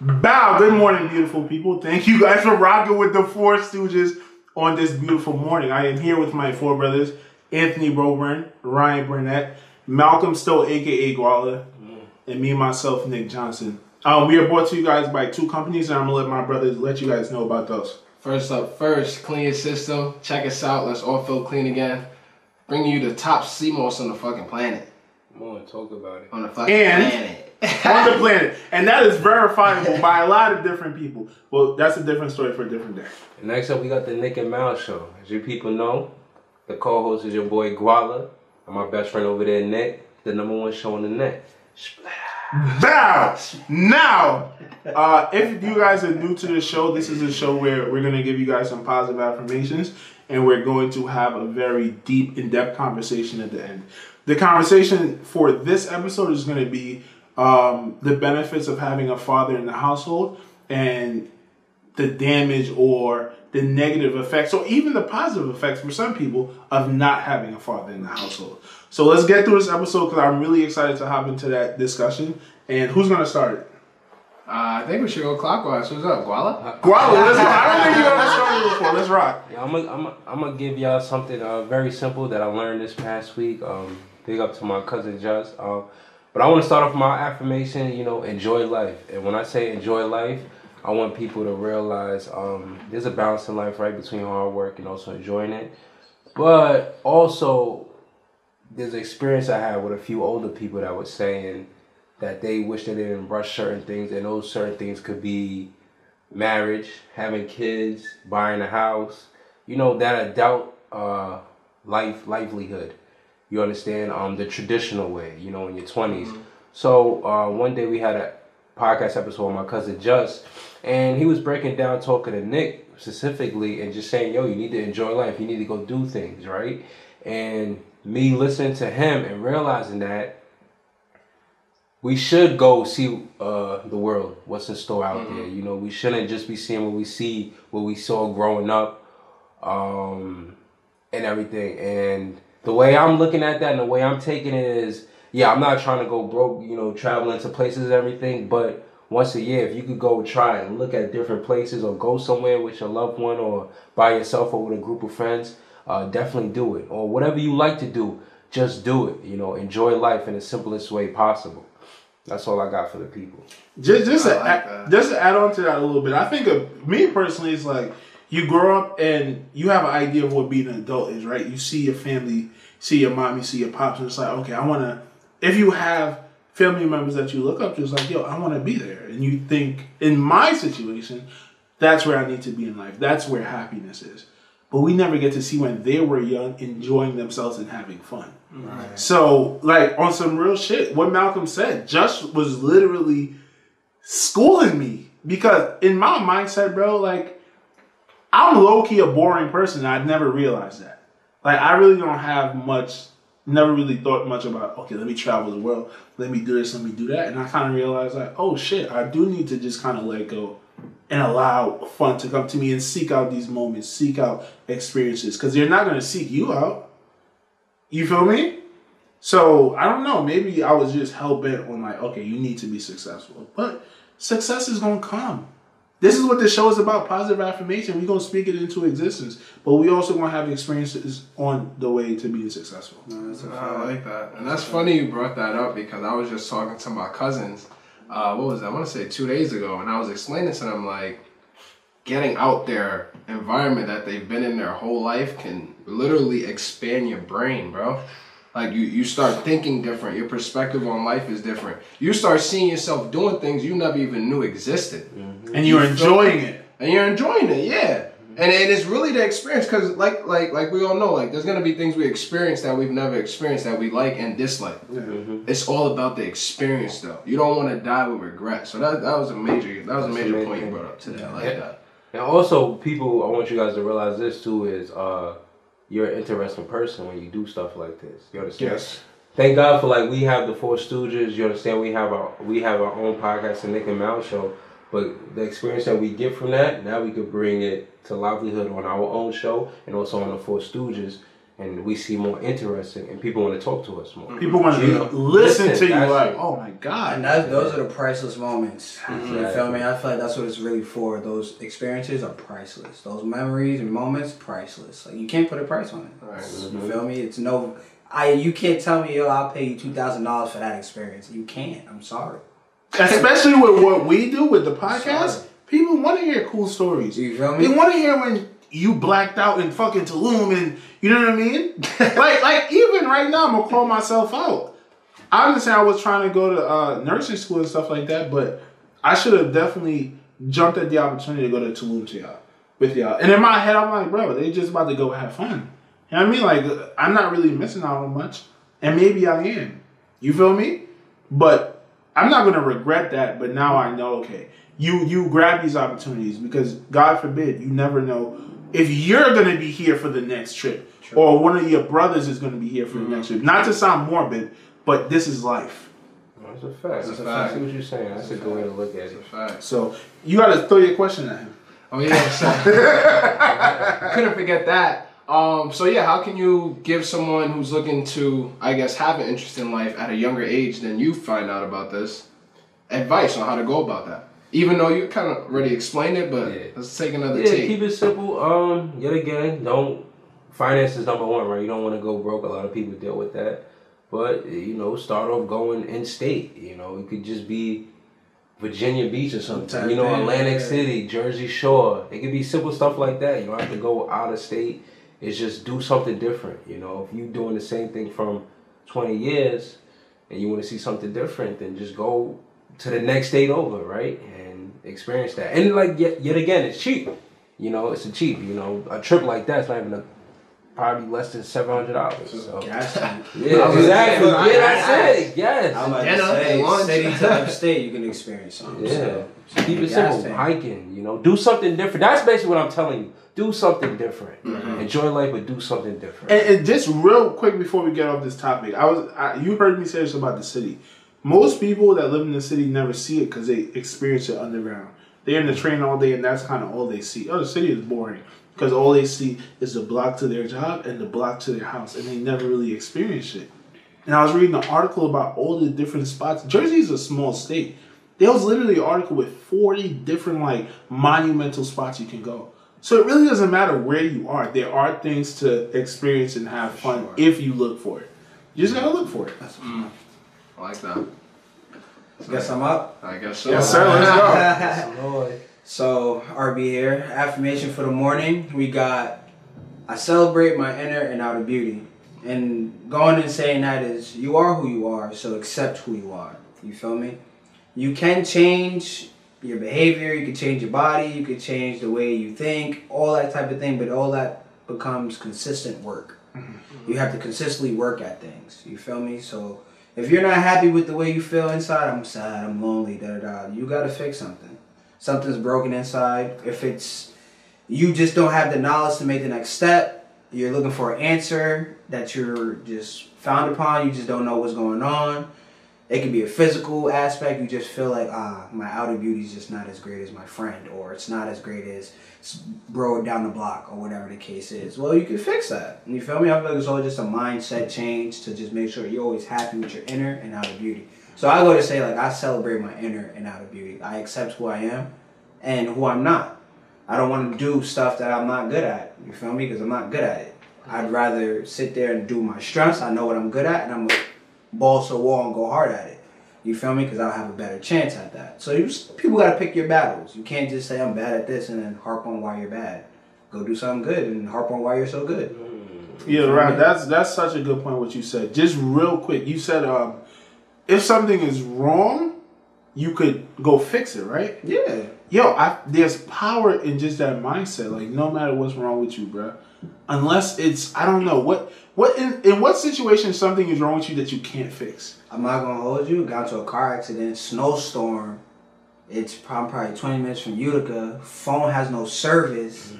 Bow, good morning, beautiful people. Thank you guys for rocking with the Four Stooges on this beautiful morning. I am here with my four brothers, Anthony Roburn, Ryan Burnett, Malcolm Stowe, aka Guala, and me myself, Nick Johnson. Um, we are brought to you guys by two companies, and I'm gonna let my brothers let you guys know about those. First up, first, clean your system. Check us out. Let's all feel clean again. Bringing you the top sea moss on the fucking planet. Come on, talk about it. On the fucking And- planet. on the planet, and that is verifiable by a lot of different people. Well, that's a different story for a different day. Next up, we got the Nick and Mal show. As you people know, the co-host is your boy Guala, and my best friend over there, Nick, the number one show on the net. Bow! Now, uh, if you guys are new to the show, this is a show where we're going to give you guys some positive affirmations and we're going to have a very deep, in depth conversation at the end. The conversation for this episode is going to be um, the benefits of having a father in the household and the damage or the negative effects or even the positive effects for some people of not having a father in the household. So let's get through this episode because I'm really excited to hop into that discussion. And who's going to start it? Uh, I think we should go clockwise. What's up, Guala? Guala, let's go. I don't think you've ever started before. Let's rock. Yeah, I'm gonna I'm gonna- I'm gonna give y'all something uh, very simple that I learned this past week. Um, big up to my cousin Just. Um, but I want to start off my affirmation. You know, enjoy life. And when I say enjoy life, I want people to realize um, there's a balance in life, right, between hard work and also enjoying it. But also, there's an experience I had with a few older people that was saying that they wish they didn't rush certain things, and those certain things could be marriage, having kids, buying a house, you know, that adult uh, life livelihood. You understand? Um, the traditional way, you know, in your 20s So uh, one day we had a podcast episode with my cousin Just, and he was breaking down, talking to Nick specifically, and just saying, "Yo, you need to enjoy life. You need to go do things, right?" And me listening to him and realizing that we should go see uh, the world, what's in store out there. You know, we shouldn't just be seeing what we see, what we saw growing up, um, and everything. And the way I'm looking at that and the way I'm taking it is, yeah, I'm not trying to go broke, you know, traveling to places and everything, but once a year, if you could go try and look at different places or go somewhere with your loved one or by yourself or with a group of friends, uh, definitely do it. Or whatever you like to do, just do it. You know, enjoy life in the simplest way possible. That's all I got for the people. Just, just, I to, like add, just to add on to that a little bit, I think of me personally, it's like you grow up and you have an idea of what being an adult is, right? You see your family, see your mom, you see your pops, and it's like, okay, I want to. If you have family members that you look up to, it's like, yo, I want to be there, and you think, in my situation, that's where I need to be in life. That's where happiness is. But we never get to see when they were young, enjoying themselves and having fun. So, like on some real shit, what Malcolm said just was literally schooling me because in my mindset, bro, like I'm low key a boring person. I'd never realized that. Like I really don't have much. Never really thought much about. Okay, let me travel the world. Let me do this. Let me do that. And I kind of realized like, oh shit, I do need to just kind of let go and allow fun to come to me and seek out these moments, seek out experiences because they're not going to seek you out. You feel me? So I don't know. Maybe I was just hell bent on like, okay, you need to be successful, but success is gonna come. This is what the show is about: positive affirmation. We're gonna speak it into existence, but we also gonna have experiences on the way to being successful. I like that. And that's funny you brought that up because I was just talking to my cousins. Uh, what was that? I want to say two days ago, and I was explaining to them like getting out their environment that they've been in their whole life can literally expand your brain, bro. Like you, you start thinking different. Your perspective on life is different. You start seeing yourself doing things you never even knew existed, mm-hmm. And you're enjoying it. and you're enjoying it. Yeah. Mm-hmm. And, and it's really the experience because like like like we all know like there's gonna be things we experience that we've never experienced that we like and dislike. Mm-hmm. It's all about the experience though. You don't want to die with regret. So that that was a major that was a major point you brought up today. I like Yeah. that. And also, people, I want you guys to realize this too is uh, you're an interesting person when you do stuff like this. You understand? Yes. Thank God for like we have the Four Stooges. You understand? We have our we have our own podcast, the Nick and Mal Show. But the experience that we get from that, now we could bring it to livelihood on our own show and also on the Four Stooges. And we see more interesting, and people want to talk to us more. People want to You know, listen, listen, to you like, oh my god. And that, those are the priceless moments. You feel me? I feel like that's what it's really for. Those experiences are priceless. Those memories and moments, priceless. Like you can't put a price on it. Right. You mm-hmm. feel me? It's no. I you can't tell me yo I'll pay you two thousand dollars for that experience. You can't. I'm sorry. Especially with what we do with the podcast, people want to hear cool stories. You feel me? They me? want to hear when you blacked out in fucking Tulum and you know what I mean? like, like even right now, I'm gonna call myself out. I understand I was trying to go to uh, nursing school and stuff like that, but I should have definitely jumped at the opportunity to go to Tulum to y'all with y'all. And in my head, I'm like, bro, they just about to go have fun. You know what I mean? Like, I'm not really missing out on much, and maybe I am. You feel me? But I'm not gonna regret that. But now I know, okay, you you grab these opportunities because God forbid you never know if you're gonna be here for the next trip or one of your brothers is gonna be here for the next trip. Not to sound morbid, but this is life. That's a fact. That's a a fact. fact. I see what you're saying. That's a good way to look at It's a it. fact. So you gotta throw your question at him. Oh yeah, so couldn't forget that. Um, so yeah, how can you give someone who's looking to, I guess, have an interest in life at a younger age than you find out about this, advice on how to go about that? Even though you kind of already explained it, but Yeah. let's take another tip. Yeah, take. keep it simple. Um, yet again, don't finance is number one, right? You don't want to go broke. A lot of people deal with that, but you know, start off going in state. You know, it could just be Virginia Beach or something. You know, Atlantic. City, Jersey Shore. It could be simple stuff like that. You don't have to go out of state. It's just do something different. You know, if you're doing the same thing from 20 years and you want to see something different, then just go to the next state over, right? And experience that. And like yet, yet again, it's cheap. You know, it's a cheap. You know, a trip like that's not even a, probably less than seven hundred dollars. So. Gas. Yeah, exactly. gonna say, I- that's it. Yes. I'm about Dinner, to say, lunch. city to upstate, you can experience something. Yeah. So, Keep it simple. tank. Hiking, you know, do something different. That's basically what I'm telling you. Do something different. Mm-hmm. Enjoy life, but do something different. And, and just real quick before we get off this topic, I was I, you heard me say this about the city. Most people that live in the city never see it because they experience it underground. They're in the train all day, and that's kind of all they see. Oh, the city is boring because all they see is the block to their job and the block to their house, and they never really experience it. And I was reading an article about all the different spots. Jersey is a small state. There was literally an article with 40 different like monumental spots you can go. So it really doesn't matter where you are. There are things to experience and have fun Sure. if you look for it. You just gotta look for it. Mm. I like that. Guess I'm up. I guess so. Yes, sir. Let's go. Lord. So RB here. Affirmation for the morning. We got I celebrate my inner and outer beauty. And going and saying that is you are who you are, so accept who you are. You feel me? You can change your behavior, you can change your body, you can change the way you think, all that type of thing, but all that becomes consistent work. Mm-hmm. You have to consistently work at things. You feel me? So if you're not happy with the way you feel inside, I'm sad, I'm lonely, da da da. You gotta fix something. Something's broken inside. If it's you just don't have the knowledge to make the next step, you're looking for an answer that you're just found upon, you just don't know what's going on. It could be a physical aspect. You just feel like, ah, my outer beauty is just not as great as my friend, or it's not as great as bro down the block, or whatever the case is. Well, you can fix that. You feel me? I feel like it's all just a mindset change to just make sure you're always happy with your inner and outer beauty. So I go to say, like, I celebrate my inner and outer beauty. I accept who I am and who I'm not. I don't want to do stuff that I'm not good at. You feel me? Because I'm not good at it. I'd rather sit there and do my strengths. I know what I'm good at, and I'm to the wall and go hard at it. You feel me? Because I'll have a better chance at that. So you just, people got to pick your battles. You can't just say I'm bad at this and then harp on why you're bad. Go do something good and harp on why you're so good. Yeah, right. That's that's such a good point. What you said. Just real quick, you said um, if something is wrong, you could go fix it, right? Yeah. Yo, I, there's power in just that mindset. Like, no matter what's wrong with you, bro, unless it's I don't know what what in, in what situation something is wrong with you that you can't fix. I'm not gonna hold you. Got into a car accident, snowstorm. It's prob- probably 20 minutes from Utica. Phone has no service.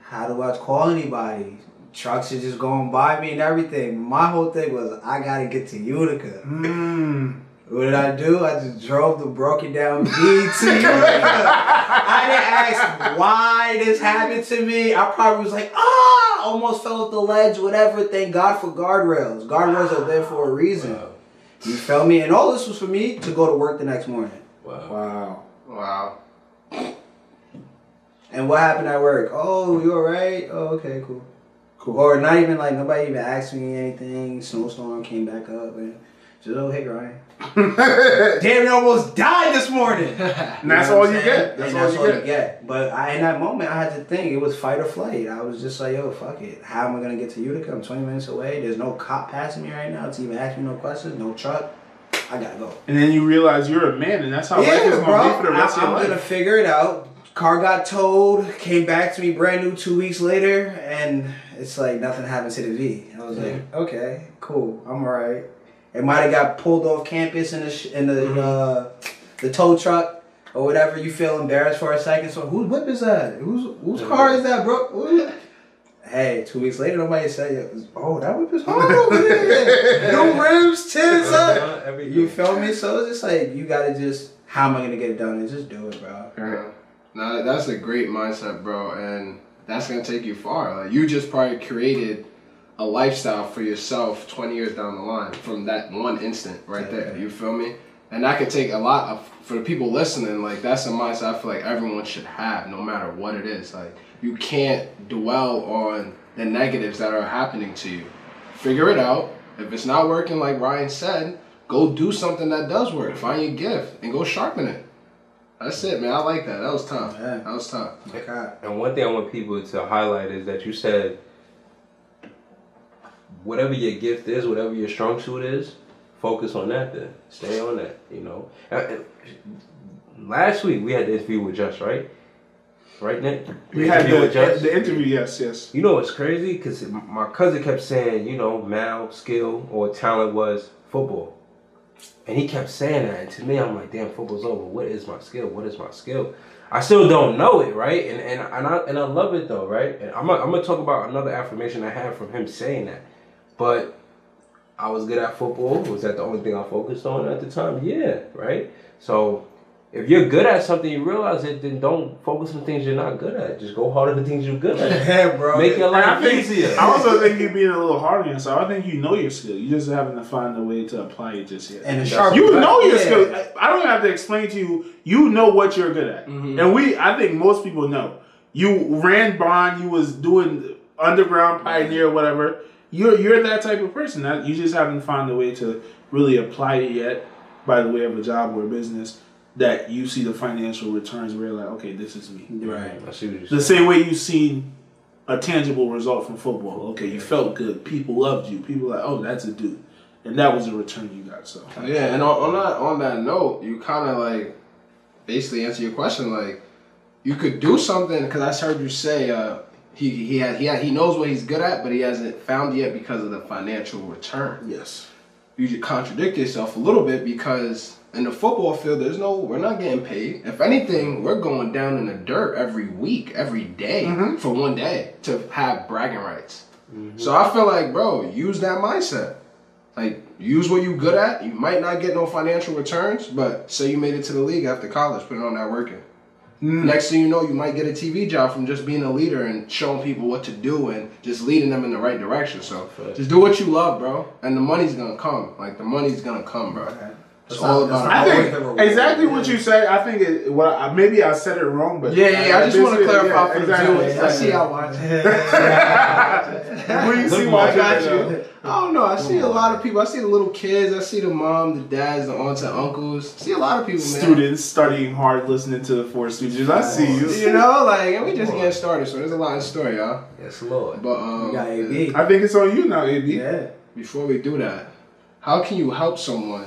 How do I call anybody? Trucks are just going by me and everything. My whole thing was I gotta get to Utica. Mm. What did I do? I just drove the broken down beat to you. I didn't ask why this happened to me. I probably was like, ah, almost fell off the ledge, whatever. Thank God for guardrails. Guardrails are there for a reason. Wow. You feel me? And all this was for me to go to work the next morning. Wow. Wow. Wow. And what happened at work? Oh, you alright? Oh, okay, cool. Cool. Or not even like nobody even asked me anything. Snowstorm came back up and just oh hey Ryan. Damn, you almost died this morning. And that's all you get. That's all that's you all get. you get. But I, in that moment, I had to think it was fight or flight. I was just like, yo, fuck it. How am I gonna get to Utica? I'm 20 minutes away. There's no cop passing me right now to even ask me no questions. No truck. I gotta go. And then you realize you're a man, and that's how life is Yeah, gonna be for the rest I, of am your gonna figure it out. Car got towed, came back to me brand new two weeks later, and it's like nothing happened to the V. I was like, okay, cool, I'm alright. It might have got pulled off campus in the sh- in the Mm-hmm. uh, the tow truck or whatever. You feel embarrassed for a second. So whose whip is that? Whose whose car is that, bro? Who- Hey, two weeks later, nobody said, "Oh, that whip is hard over there." New rims, tins up. Uh. You feel me? So it's just like you gotta just how am I gonna get it done and just do it, bro. Yeah. Now that's a great mindset, bro, and that's gonna take you far. Like you just probably created a lifestyle for yourself 20 years down the line from that one instant right there. You feel me? And that could take a lot of for the people listening. Like that's a mindset I feel like everyone should have, no matter what it is. Like you can't dwell on the negatives that are happening to you. Figure it out. If it's not working, like Ryan said, go do something that does work. Find your gift and go sharpen it. That's it, man. I like that. That was tough. Yeah. That was tough. Okay. And one thing I want people to highlight is that you said whatever your gift is, whatever your strong suit is, focus on that then. Stay on that, you know. And- and last week we had the interview with Just, right? Right, Nick? We had the, the interview, yes, yes. You know what's crazy? Because my cousin kept saying, you know, Mal skill or talent was football. And he kept saying that. And to me, I'm like, damn, football's over. What is my skill? What is my skill? I still don't know it, right? And and and I and I love it though, right? And I'm gonna, I'm gonna talk about another affirmation I had from him saying that. But I was good at football. Was that the only thing I focused on at the time? Yeah, right. So if you're good at something, you realize it. Then don't focus on things you're not good at. Just go hard at the things you're good at. Yeah, bro. Make your And I life think easier. I also think you're being a little hard on yourself. I think you know your skill. You just haven't to find a way to apply it just yet. and a That's- sharp. you know your yeah. skill. I- I don't have to explain to you. You know what you're good at, mm-hmm. and we. I think most people know. You ran bond. You was doing underground pioneer, whatever. You're you're that type of person. That you just haven't found a way to really apply it yet, by the way of a job or a business. That you see the financial returns where you're like, okay, this is me. Right. I see what you're The saying. same way you've seen a tangible result from football. Okay, you felt good. People loved you. People were like, oh, that's a dude, and that was the return you got. So Yeah, and on, on that on that note, you kind of like basically answer your question. Like you could do something because I heard you say uh, he he had, he had, he knows what he's good at, but he hasn't found yet because of the financial return. yes, You contradict yourself a little bit because in the football field, there's no we're not getting paid. If anything, we're going down in the dirt every week, every day, mm-hmm. for one day to have bragging rights. Mm-hmm. So I feel like, bro, use that mindset. Like, use what you good at. You might not get no financial returns, but say you made it to the league after college, put it on that working. Mm. Next thing you know, you might get a TV job from just being a leader and showing people what to do and just leading them in the right direction. So just do what you love, bro, and the money's gonna come. Like the money's gonna come, bro. It's all about. I think always the exactly what you said. I think it. Well, I- maybe I said it wrong, but Yeah, yeah, yeah. I just want to clarify yeah, for the exactly. viewers. I see y'all watching. What you see Look, watching? I got you. I don't know. I see a lot of people. I see the little kids. I see the mom, the dads, the aunts and uncles. I see a lot of people, now? man. Students studying hard, listening to the Four Stooges. I see you. You know, like, and we just getting started, so there's a lot in store, y'all. Yes, Lord. But um, You got AB. I think it's on you now, AB. Yeah. before we do that, how can you help someone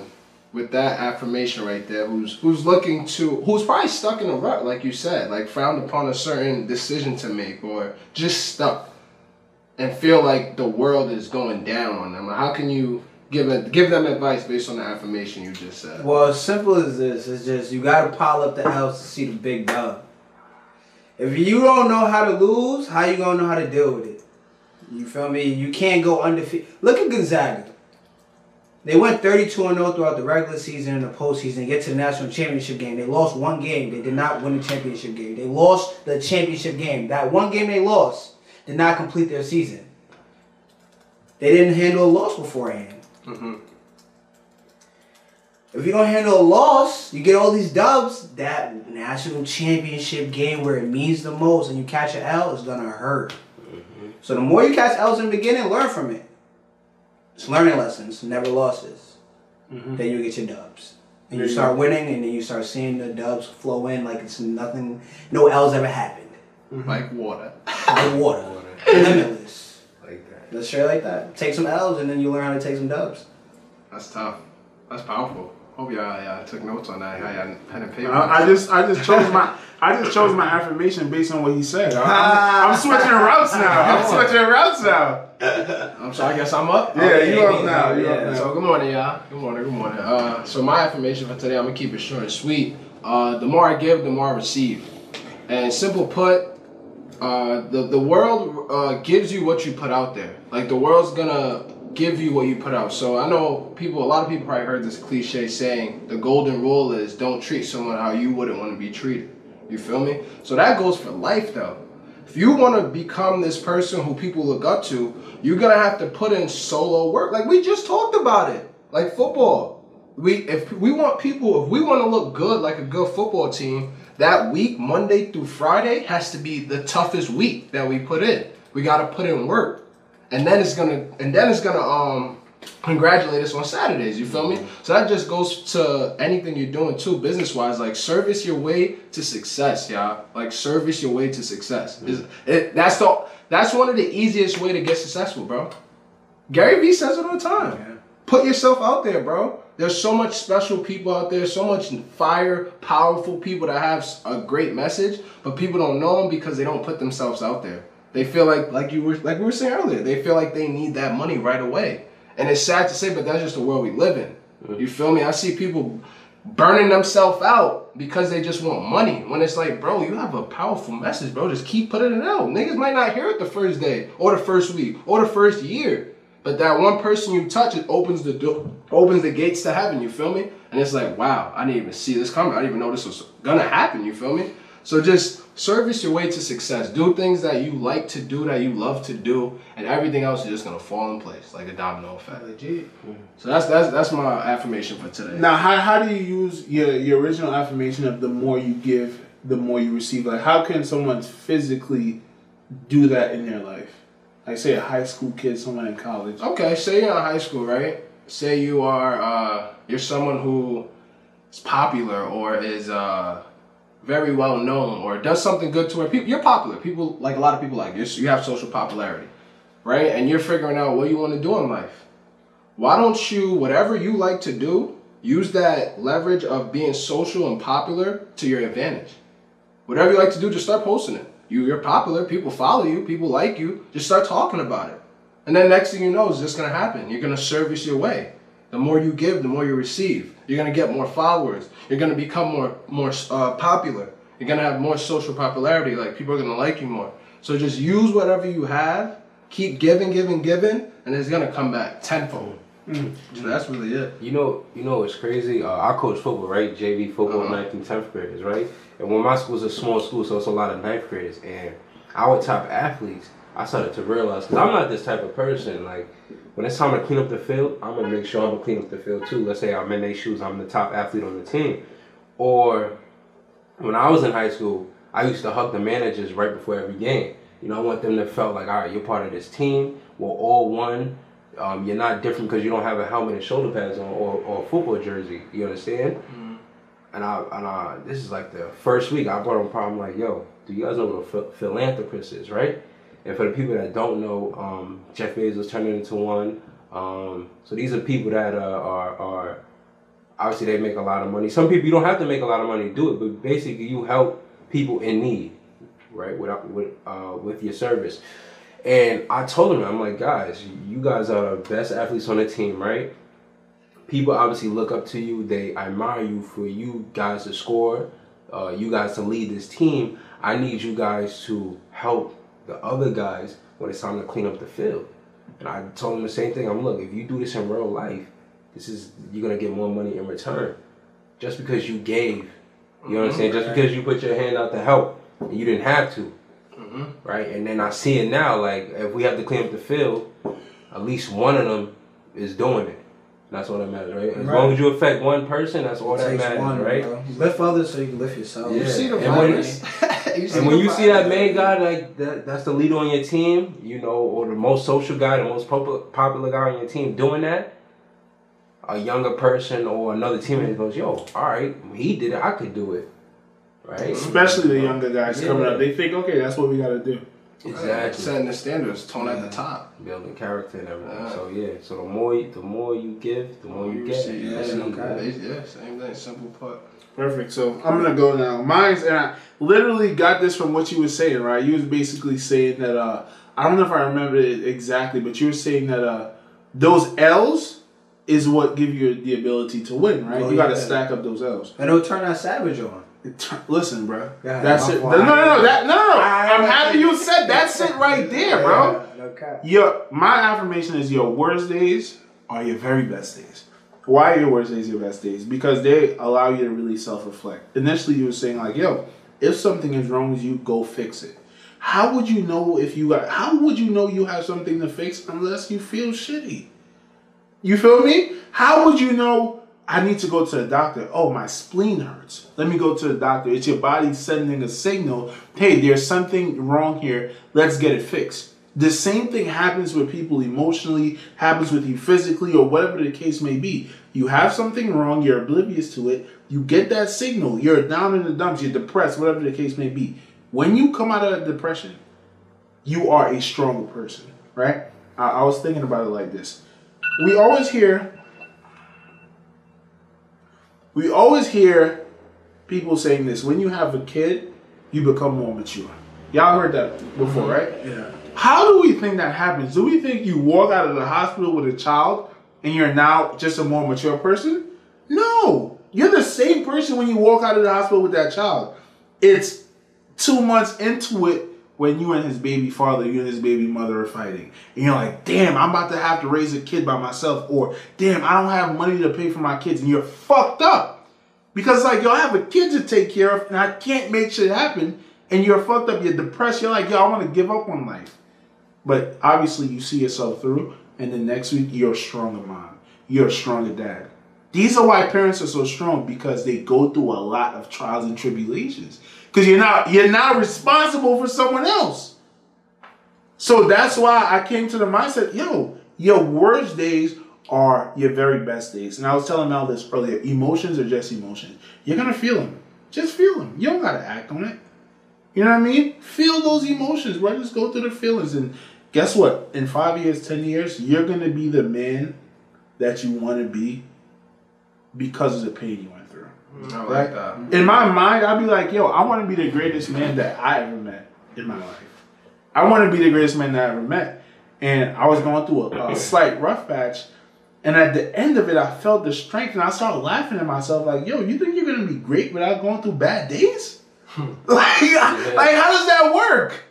with that affirmation right there who's who's looking to who's probably stuck in a rut, like you said, like frowned upon a certain decision to make or just stuck and feel like the world is going down on them? How can you give it give them advice based on the affirmation you just said? Well, as simple as this, it's just you gotta pile up the L's to see the big dub. If you don't know how to lose, how you gonna know how to deal with it? You feel me? You can't go undefeated. Look at Gonzaga. They went 32 and 0 throughout the regular season and the postseason. Get to the national championship game. They lost one game. They did not win the championship game. They lost the championship game. That one game they lost did not complete their season. They didn't handle a loss beforehand. hmm If you don't handle a loss, you get all these dubs. That national championship game where it means the most, and you catch an L, is gonna hurt. So the more you catch L's in the beginning, learn from it. It's learning lessons, never losses. Mm-hmm. Then you get your dubs. And you There you start winning, and then you start seeing the dubs flow in like it's nothing, no L's ever happened. Mm-hmm. Like water. Like water, limitless. Like that. Let's straight like that. Take some L's, and then you learn how to take some dubs. That's tough. That's powerful. Hope y'all, y'all took notes on that. Y'all y'all pen and paper. I, I just I just chose my I just chose my affirmation based on what he said. I, am I'm switching routes now. I'm switching routes now. I'm sorry, I guess I'm up. Yeah, Okay, you up now. You yeah. up now. So good morning, y'all. Good morning, good morning. Uh, so my affirmation for today, I'm gonna keep it short and sweet. Uh, the more I give, the more I receive. And simple put, uh, the the world uh, gives you what you put out there. Like the world's gonna give you what you put out. So I know people, a lot of people probably heard this cliche saying, the golden rule is don't treat someone how you wouldn't want to be treated. You feel me? So that goes for life though. If you want to become this person who people look up to, you're gonna have to put in solo work. Like we just talked about it. Like football. We if we want people, if we want to look good like a good football team, that week, Monday through Friday, has to be the toughest week that we put in. We gotta put in work. And then it's gonna and then it's gonna um congratulate us on Saturdays. You feel me? So that just goes to anything you're doing too, business wise. Like service your way to success, y'all. Like service your way to success. Is it, that's the that's one of the easiest way to get successful, bro. Gary Vee says it all the time. Put yourself out there, bro. There's so much special people out there, so much fire, powerful people that have a great message, but people don't know them because they don't put themselves out there. They feel like, like you were, like we were saying earlier, they feel like they need that money right away, and it's sad to say, but that's just the world we live in. You mm-hmm. feel me? I see people burning themselves out because they just want money. When it's like, bro, you have a powerful message, bro. Just keep putting it out. Niggas might not hear it the first day, or the first week, or the first year. But that one person you touch, it opens the door, opens the gates to heaven. You feel me? And it's like, wow, I didn't even see this coming. I didn't even know this was gonna happen. You feel me? So just service your way to success. Do things that you like to do, that you love to do, and everything else is just gonna fall in place like a domino effect. Legit. So that's that's that's my affirmation for today. Now, how, how do you use your your original affirmation of the more you give, the more you receive? Like, how can someone physically do that in their life? Like, say a high school kid, someone in college. Okay, say you're in high school, right? Say you are uh, you're someone who is popular or is uh, very well known or does something good to where people you're popular. People like a lot of people like you. You have social popularity, right? And you're figuring out what you want to do in life. Why don't you whatever you like to do use that leverage of being social and popular to your advantage? Whatever you like to do, just start posting it. You, you're popular. People follow you. People like you. Just start talking about it. And then next thing you know is just gonna happen. You're gonna service your way. The more you give, the more you receive. You're gonna get more followers. You're gonna become more more uh, popular. You're gonna have more social popularity. Like people are gonna like you more. So just use whatever you have. Keep giving, giving, giving, and it's gonna come back tenfold. So that's really it. You know, you know what's crazy? Uh, I coach football, right? JV football, Uh-huh. ninth and tenth graders, right? And when my school's a small school, so it's a lot of ninth graders, and our top athletes, I started to realize because I'm not this type of person. Like when it's time to clean up the field, I'm gonna make sure I'm gonna clean up the field too. Let's say I'm in their shoes, I'm the top athlete on the team, or when I was in high school, I used to hug the managers right before every game. You know, I want them to feel like, all right, you're part of this team. We're all one. Um, you're not different because you don't have a helmet and shoulder pads on or, or a football jersey. You understand? And I and I, this is like the first week I brought them problem like, yo, do you guys know what a ph- philanthropist is, right? And for the people that don't know, um, Jeff Bezos turned into one. Um, so these are people that uh, are are obviously they make a lot of money. Some people you don't have to make a lot of money to do it, but basically you help people in need, right? With with uh, with your service. And I told them, I'm like, guys, you guys are the best athletes on the team, right? People obviously look up to you. They admire you for you guys to score, uh, you guys to lead this team. I need you guys to help the other guys when it's time to clean up the field. And I told them the same thing. I'm look, if you do this in real life, this is you're gonna get more money in return. Just because you gave, you know what I'm mm-hmm. saying? Just because you put your hand out to help, and you didn't have to, mm-hmm. right? And then I see it now. Like if we have to clean up the field, at least one of them is doing it. That's all that matters, right? As Right. long as you affect one person, that's all that Takes matters, one, right? bro. You lift others so you can lift yourself. Yeah. You see the And when- violence. You And when you see that violence. main guy, like that, that's the leader on your team, you know, or the most social guy, the most popular popular guy on your team doing that, a younger person or another teammate goes, "Yo, all right, he did it, I could do it." Right? Especially the younger guys coming up, they think, okay, that's what we got to do. Exactly. Setting the standards, tone at the top. Building character and everything. Yeah. So yeah, so the more you, the more you give, the more you get. receive. Yeah, That's no Yeah, same thing. Simple put. Perfect. So I'm gonna go now. Mine's and I literally got this from what you were saying, right? You was basically saying that uh I don't know if I remember it exactly, but you were saying that uh those L's is what give you the ability to win, right? Oh, you got to yeah. stack up those L's. And it'll turn that savage on. Listen, bro. Yeah, that's it. No, no, no, no. That, no, no, no. I- I'm happy you said that's it right there, bro. Yeah, no cap. Your my affirmation is your worst days are your very best days. Why your worst days your best days? Because they allow you to really self reflect. Initially, you were saying like, "Yo, if something is wrong with you, go fix it." How would you know if you got? How would you know you have something to fix unless you feel shitty? You feel me? How would you know? I need to go to the doctor. Oh, my spleen hurts. Let me go to the doctor. It's your body sending a signal. Hey, there's something wrong here. Let's get it fixed. The same thing happens with people emotionally, happens with you physically, or whatever the case may be. You have something wrong, you're oblivious to it, you get that signal, you're down in the dumps, you're depressed, whatever the case may be. When you come out of that depression, you are a stronger person, right? I, I was thinking about it like this. We always hear, we always hear people saying this when you have a kid, you become more mature. Y'all heard that before, mm-hmm. right? Yeah. How do we think that happens? Do we think you walk out of the hospital with a child and you're now just a more mature person? No. You're the same person when you walk out of the hospital with that child. It's two months into it when you and his baby father, you and his baby mother are fighting. And you're like, damn, I'm about to have to raise a kid by myself. Or, damn, I don't have money to pay for my kids. And you're fucked up. Because it's like, yo, I have a kid to take care of and I can't make shit happen. And you're fucked up. You're depressed. You're like, yo, I want to give up on life. But obviously, you see yourself through, and then next week, you're a stronger mom. You're a stronger dad. These are why parents are so strong because they go through a lot of trials and tribulations. Because you're not you're not responsible for someone else. So that's why I came to the mindset, yo, your worst days are your very best days. And I was telling Mel this earlier. Emotions are just emotions. You're gonna feel them. Just feel them. You don't gotta act on it. You know what I mean? Feel those emotions, bro. Just go through the feelings. And guess what? In five years, ten years, you're gonna be the man that you want to be because of the pain you went through. I like Right? that. In my mind, I'd be like, yo, I want to be the greatest man that I ever met in my life. I want to be the greatest man that I ever met. And I was going through a, a slight rough patch. And at the end of it, I felt the strength and I started laughing at myself, like, yo, you think you're going to be great without going through bad days? like, like, how does that work?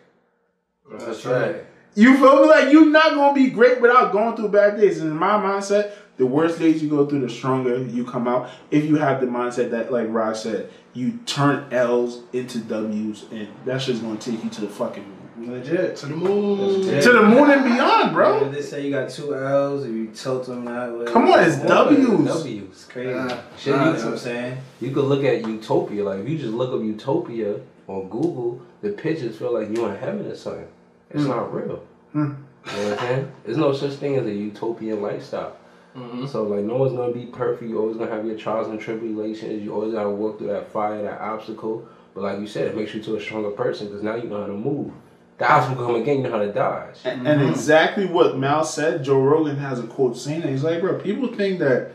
That's right. You feel me? Like you're not gonna be great without going through bad days. And in my mindset, the worst days you go through, the stronger you come out. If you have the mindset that, like Raj said, you turn L's into W's, and that's just gonna take you to the fucking Legit. To the moon. Yeah. to the moon and beyond, Yeah, bro. They say you got two L's if you tilt them that way. Come on, it's W's. W's. It's crazy. Yeah. Shit, you you know what I'm saying? You could look at Utopia. Like if you just look up Utopia on Google, the pictures feel like you're in heaven or something. It's not real. Hmm. You know what I'm saying? There's no such thing as a utopian lifestyle. Mm-hmm. So like no one's gonna be perfect. You're always gonna have your trials and tribulations. You always gotta work through that fire, that obstacle. But like you said, it makes you to a stronger person because now you know how to move. The obstacle come again, you know how to dodge. And, and exactly what Mal said, Joe Rogan has a quote saying that he's like, bro, people think that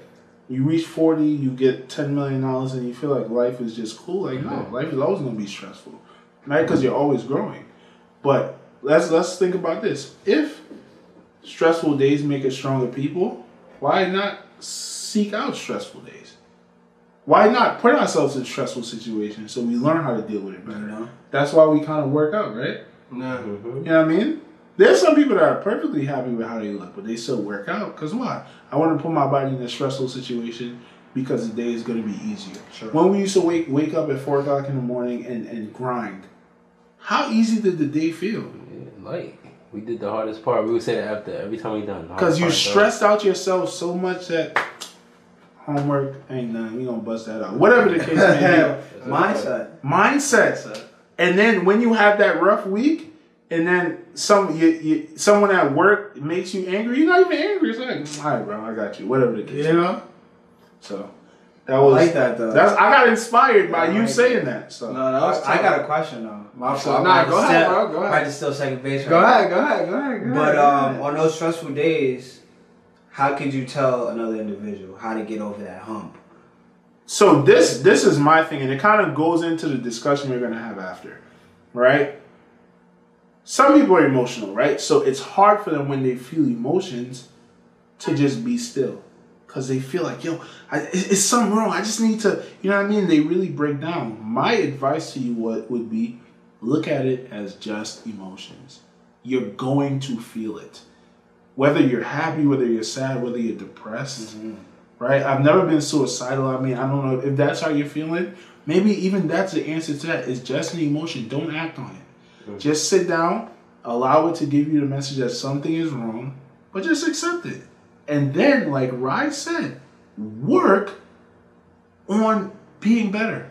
you reach 40, you get $10 million, and you feel like life is just cool. Like, no, life is always going to be stressful, right? Because you're always growing. But let's let's think about this. If stressful days make us stronger people, why not seek out stressful days? Why not put ourselves in stressful situations so we learn how to deal with it better? Know? That's why we kind of work out, right? Yeah. hmm You know what I mean? There's some people that are perfectly happy with how they look, but they still work out. Cause why? I want to put my body in a stressful situation because the day is going to be easier. Sure. When we used to wake wake up at four o'clock in the morning and, and grind, how easy did the day feel? Yeah, like we did the hardest part. We would say that after every time we done. Because you part done. stressed out yourself so much that homework ain't none. We gonna bust that out. Whatever the case may Mindset. be. Mindset. And then when you have that rough week, and then some you, you, someone at work makes you angry, you're not even angry. It's like, all right, bro, I got you. Whatever the case. You know? So that was I like that, though. That's I got inspired by Yeah, you like saying that. So No, that was I, I got a question though. My So, fault. nah, Might go ahead, still- bro, go ahead. Might just still second base. Go right ahead, go ahead, go ahead. Go ahead, But go um, on those stressful days, how could you tell another individual how to get over that hump? So this this is my thing, and it kind of goes into the discussion we're gonna have after, right? Some people are emotional, right? So it's hard for them when they feel emotions to just be still, because they feel like, yo, I, is, is something wrong? I just need to, you know what I mean? They really break down. My advice to you what would be, look at it as just emotions. You're going to feel it, whether you're happy, whether you're sad, whether you're depressed mm-hmm. right? I've never been suicidal. I mean, I don't know if that's how you're feeling. Maybe even that's the answer to that. It's just an emotion. Don't act on it. Just sit down, allow it to give you the message that something is wrong, but just accept it. And then, like Rye said, work on being better.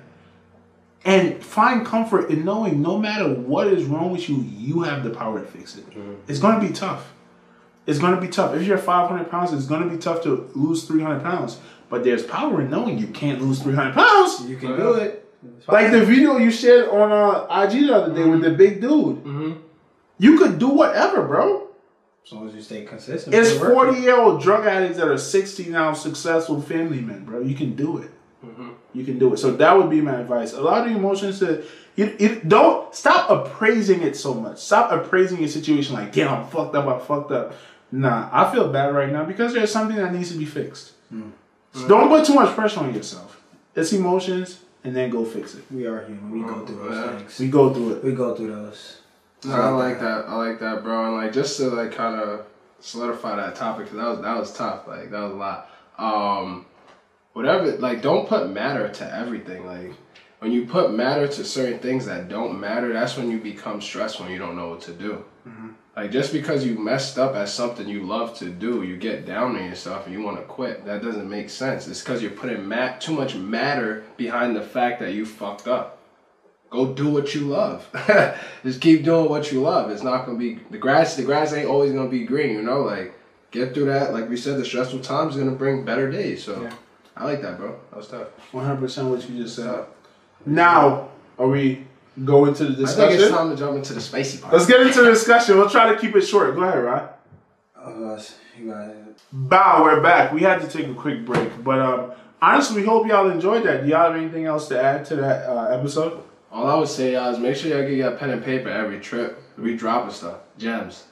And find comfort in knowing no matter what is wrong with you, you have the power to fix it. Mm-hmm. It's going to be tough. It's going to be tough. If you're 500 pounds, it's going to be tough to lose 300 pounds. But there's power in knowing you can't lose 300 pounds. You can do it. Like the video you shared on uh, IG the other day with the big dude. Mhm. You could do whatever, bro. As long as you stay consistent. It's put the work in. 40 year old drug addicts that are 60 now successful family men, bro. You can do it. You can do it. So that would be my advice. Allow the emotions to. You, you don't stop appraising it so much. Stop appraising your situation like, damn, I'm fucked up. I'm fucked up. Nah, I feel bad right now because there's something that needs to be fixed. So don't put too much pressure on yourself. It's emotions, and then go fix it. We are human. We go through those things. We go through it. We go through those. No, I like that. I like that, bro. And like just to like kind of solidify that topic because that was that was tough. Like that was a lot. Um, whatever. Like don't put matter to everything. Like when you put matter to certain things that don't matter, that's when you become stressed when you don't know what to do. Mm-hmm. Like just because you messed up at something you love to do, you get down on yourself and you want to quit. That doesn't make sense. It's because you're putting mat- too much matter behind the fact that you fucked up go do what you love. Just keep doing what you love. It's not gonna be the grass. The grass ain't always gonna be green. You know, like get through that. Like we said, the stressful times gonna bring better days. So Yeah. I like that, bro. That was tough. 100% what you just said. Now, are we going to the discussion? I think it's time to jump into the spicy part. Let's get into the discussion. We'll try to keep it short. Go ahead, Rod. Uh, you got Bow, we're back. We had to take a quick break, but um, honestly, we hope y'all enjoyed that. Do y'all have anything else to add to that uh, episode? All I would say y'all is make sure y'all get your pen and paper every trip. We dropping stuff. Gems.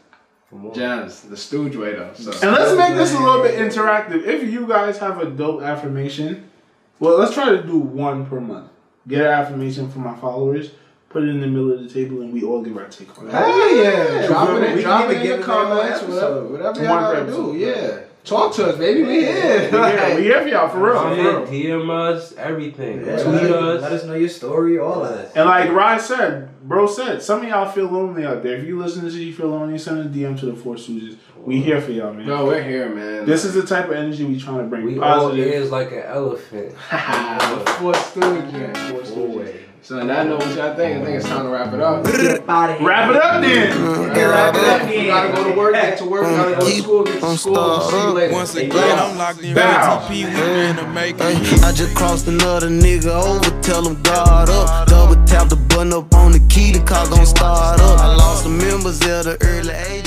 Gems. The stooge way though. So And let's make this a little bit interactive. If you guys have a dope affirmation, well, let's try to do one per month. Get an affirmation from my followers, put it in the middle of the table, and we all give our take on it. Hell yeah. Drop We it can drop it give it the comments. Whatever, whatever One y'all gotta do. Yeah. Talk to us, baby. We here. Yeah, we here for y'all, for real. For Comment, real. DM us, everything. Yeah, Tweet us, us. let us know your story, all of that. And like Ryan said, bro said, some of y'all feel lonely out there. If you listen to this, you feel lonely, send a DM to the Four Stooges. We here for y'all, man. No, we're here, man. This is the type of energy we trying to bring. We all Positive. ears like an elephant. Four Stooges. Four Stooges. So on that note, what y'all think? I think it's time to wrap it up. Get up out of here. Wrap it up then. Wrap it up. We gotta go to work, get to work, we gotta go to school, get to school. We'll see you later. Once again, I'm locked in Bow. with TP, we in the making. I just crossed another nigga over, tell him guard up. Double tap the button up on the key, the car gon' start up. I lost some members at the early age.